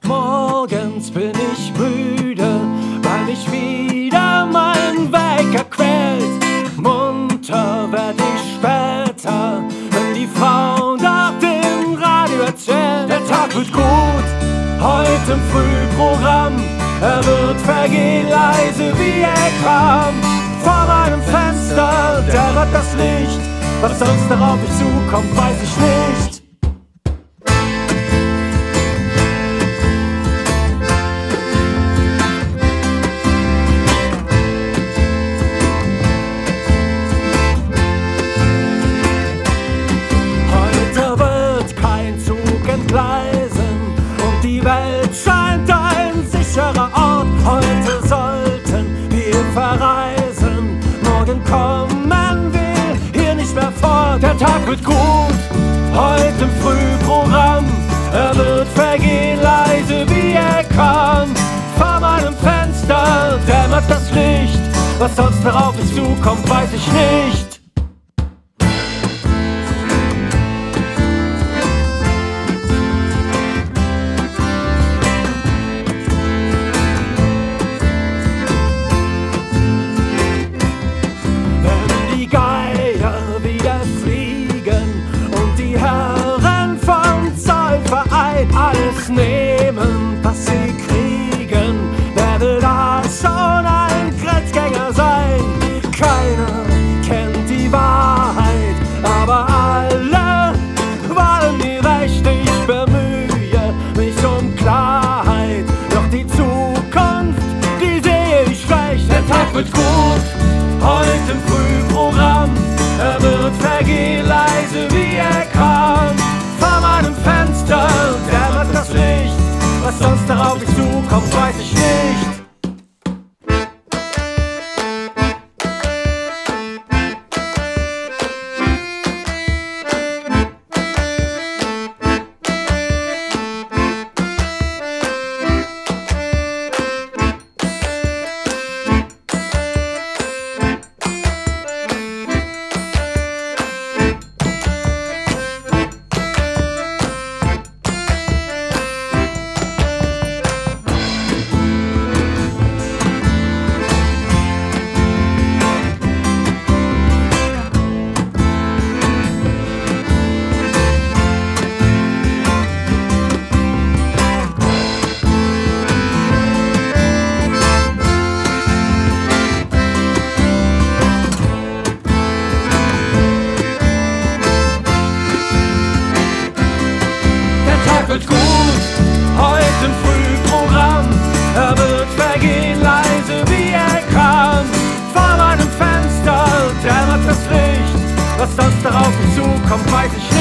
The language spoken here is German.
Morgens bin ich müde, weil mich wieder mein Wecker quält. Munter werd ich später, wenn die Frau nach dem Radio erzählt. Der Tag wird gut, heute im Frühprogramm. Er wird vergehen leise, wie er kam. Vor meinem Fenster dämmert das Licht. Was sonst darauf mich zukommt, weiß ich nicht. Tag wird gut, heute im Frühprogramm. Er wird vergehen leise, wie er kann. Vor meinem Fenster dämmert das Licht. Was sonst darauf mich zukommt, weiß ich nicht. Wird gut, heute im Frühprogramm. Er wird vergehen leise, wie er kam. Vor meinem Fenster dämmert das Licht. Was sonst darauf zukommt, weiß ich.